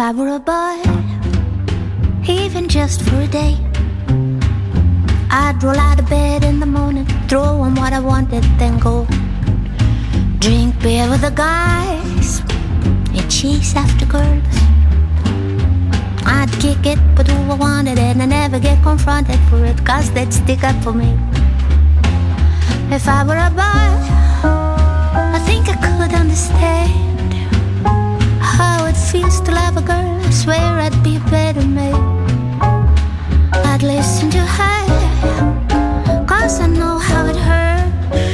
I were a boy, even just for a day, I'd roll out of bed in the morning, throw on what I wanted, then go drink beer with the guys and chase after girls. I'd kick it, but who I wanted and I never get confronted for it, cause they'd stick up for me. If I were a boy, I think I could understand feels to love a girl. I swear I'd be a better man. I'd listen to her, cause I know how it hurts.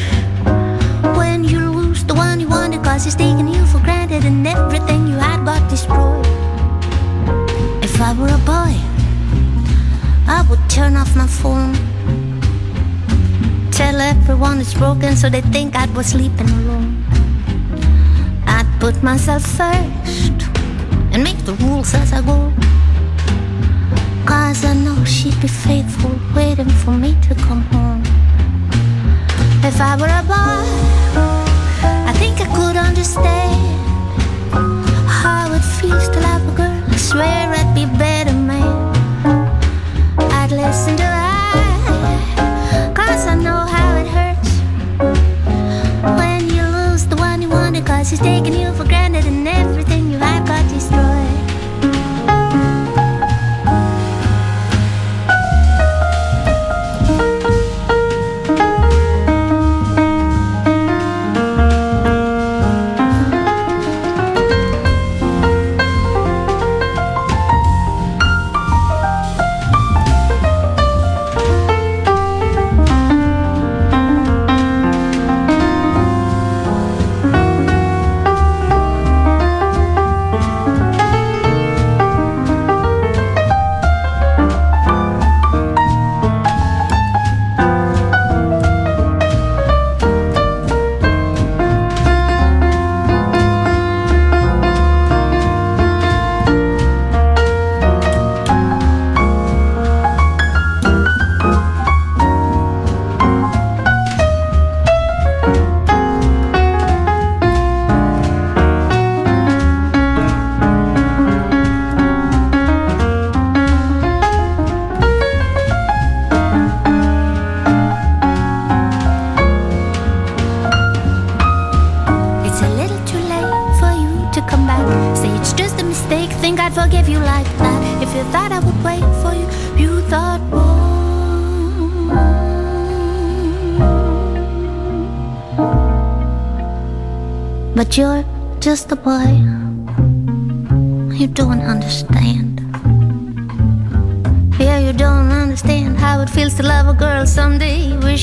When you lose the one you wanted, cause he's taking you for granted, and everything you had got destroyed. If I were a boy, I would turn off my phone. Tell everyone it's broken so they think I was sleeping alone. I'd put myself first and make the rules as I go. Cause I know she'd be faithful, waiting for me to come home. If I were a boy, I think I could understand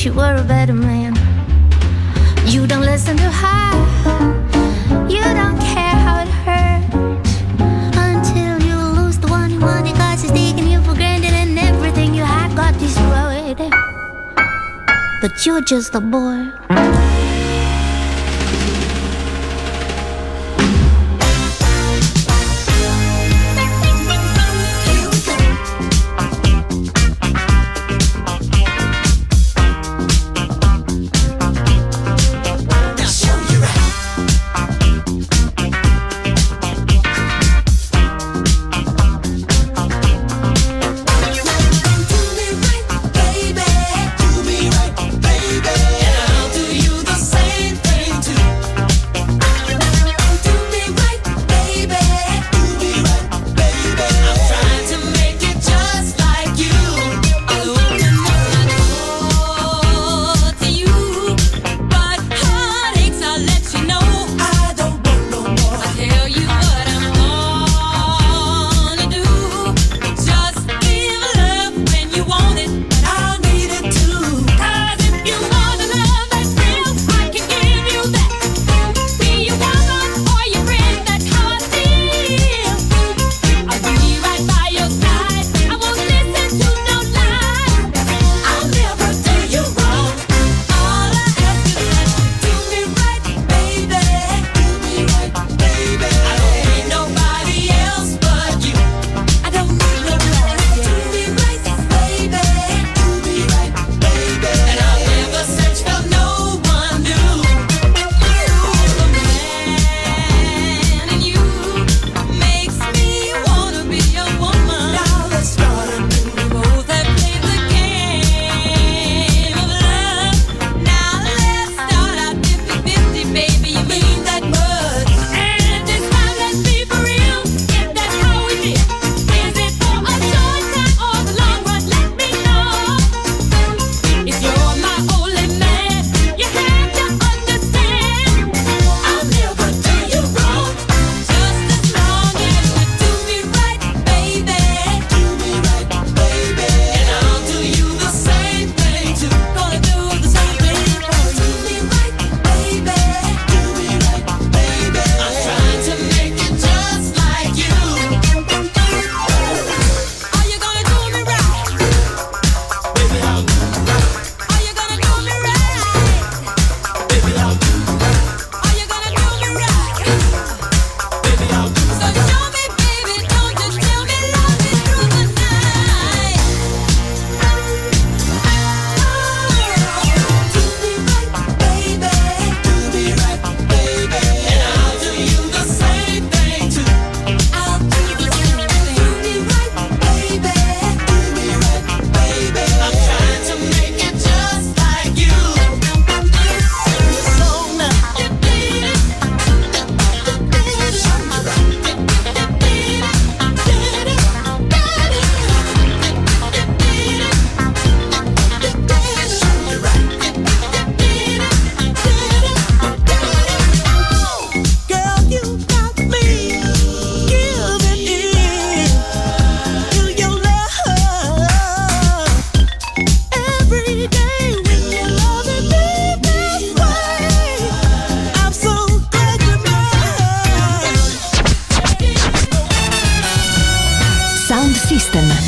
Wish you were a better man. You don't listen to her. You don't care how it hurts until you lose the one you want because he's taking you for granted and everything you had got destroyed. But you're just a boy.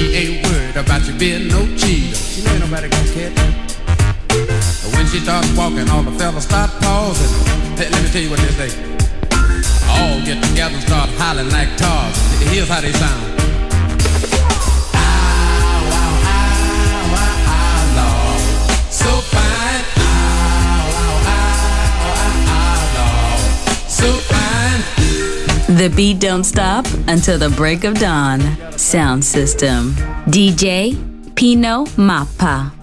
She ain't worried about you being no cheater. She ain't nobody gonna. When she starts walking, all the fellas start pausing. Let me tell you what they say. All get together and start hollering like tars. Here's how they sound. The beat don't stop until the break of dawn sound system. DJ Pino Mappa.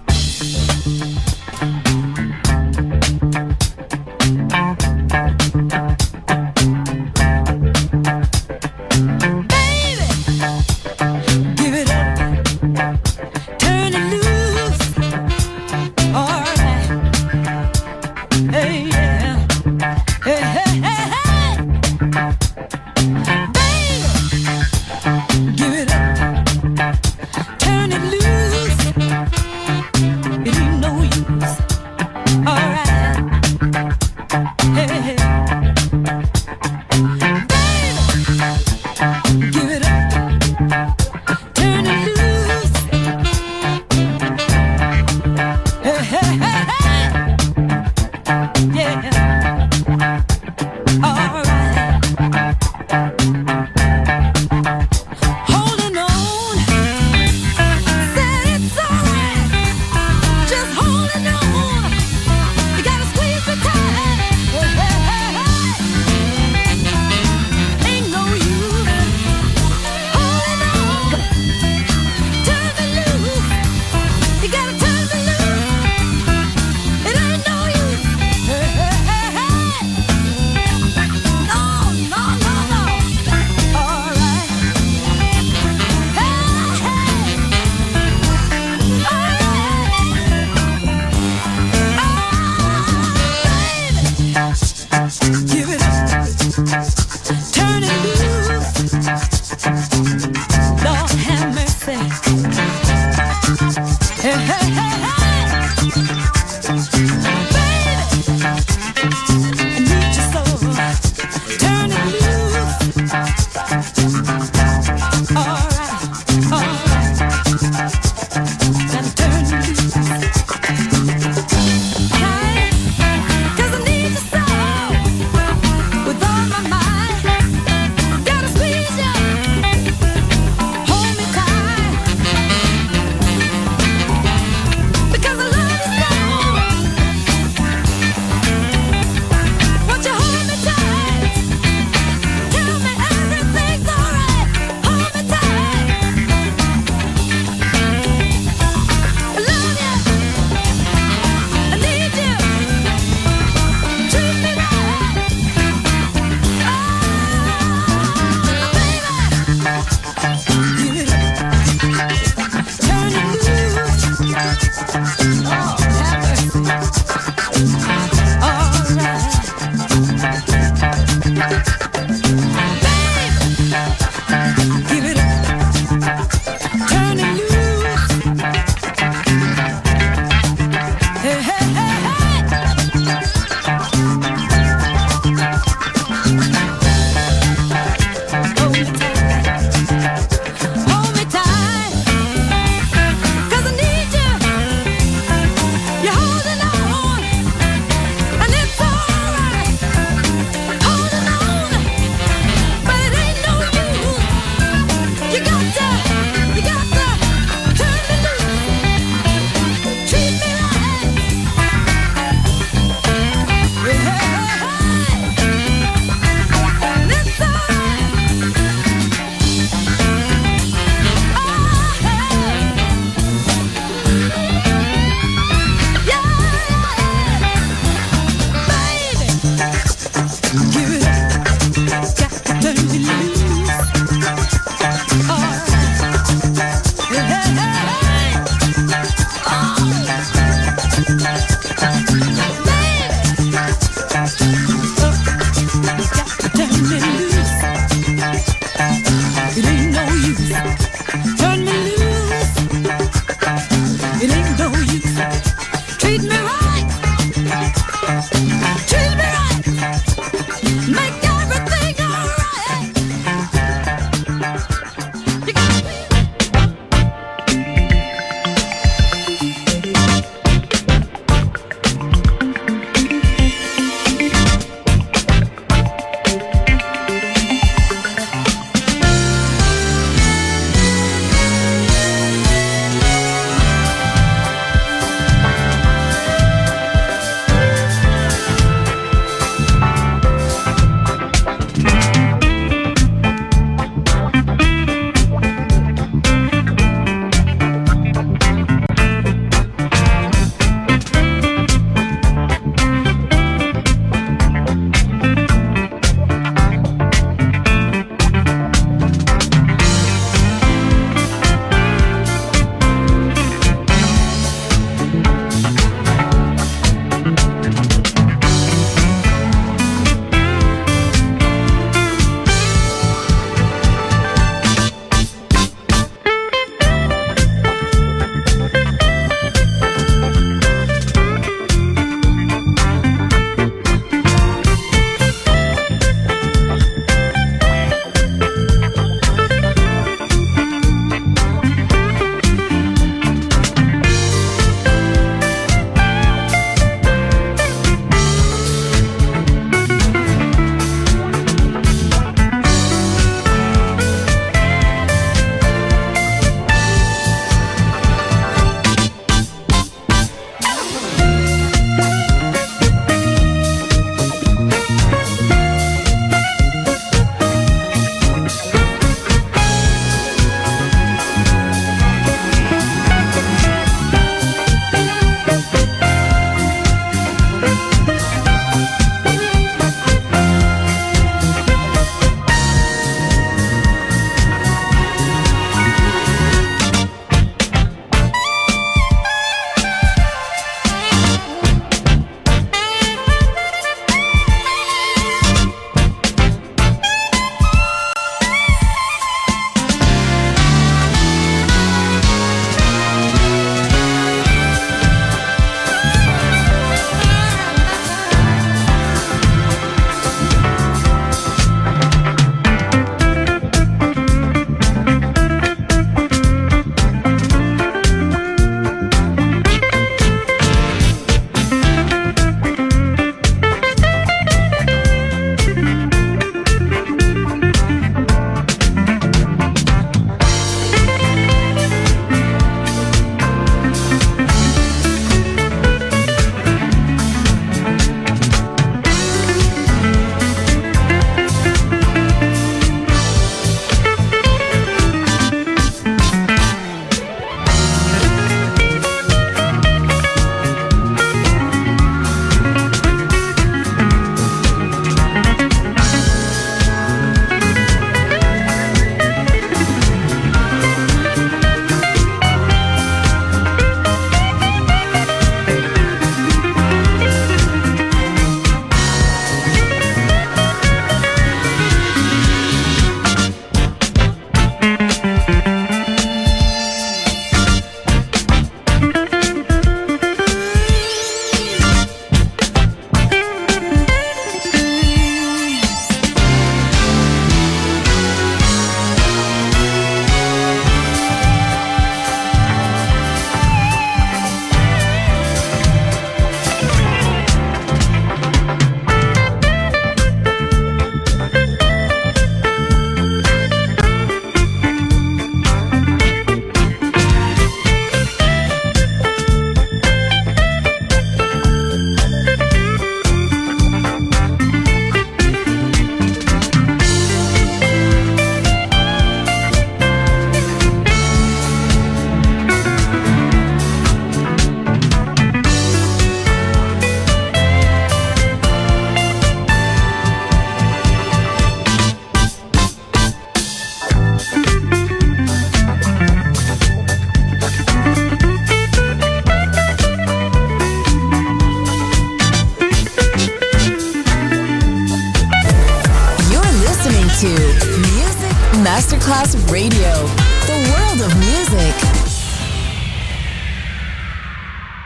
Radio, the world of music.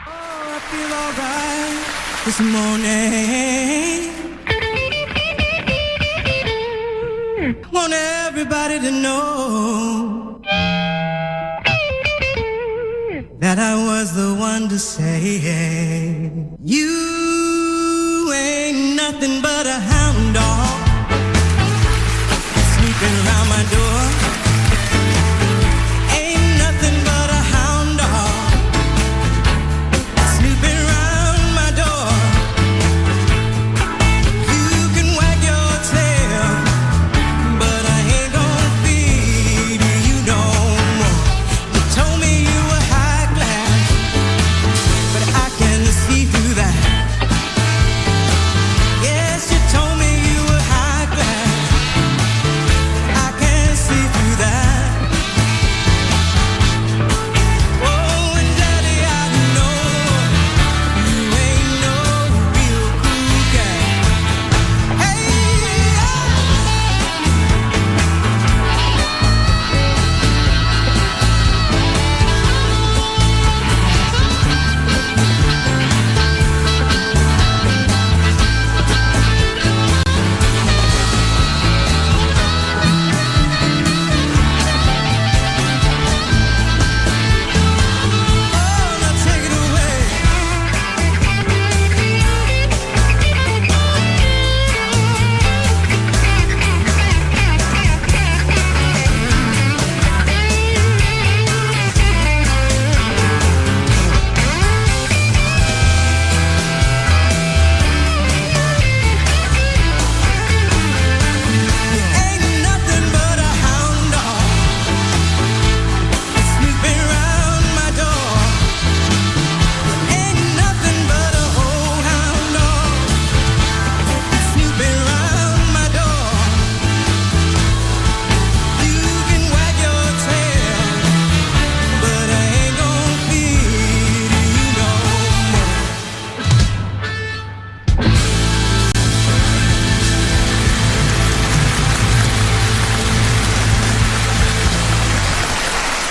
I feel alright this morning.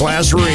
Masterclass Radio.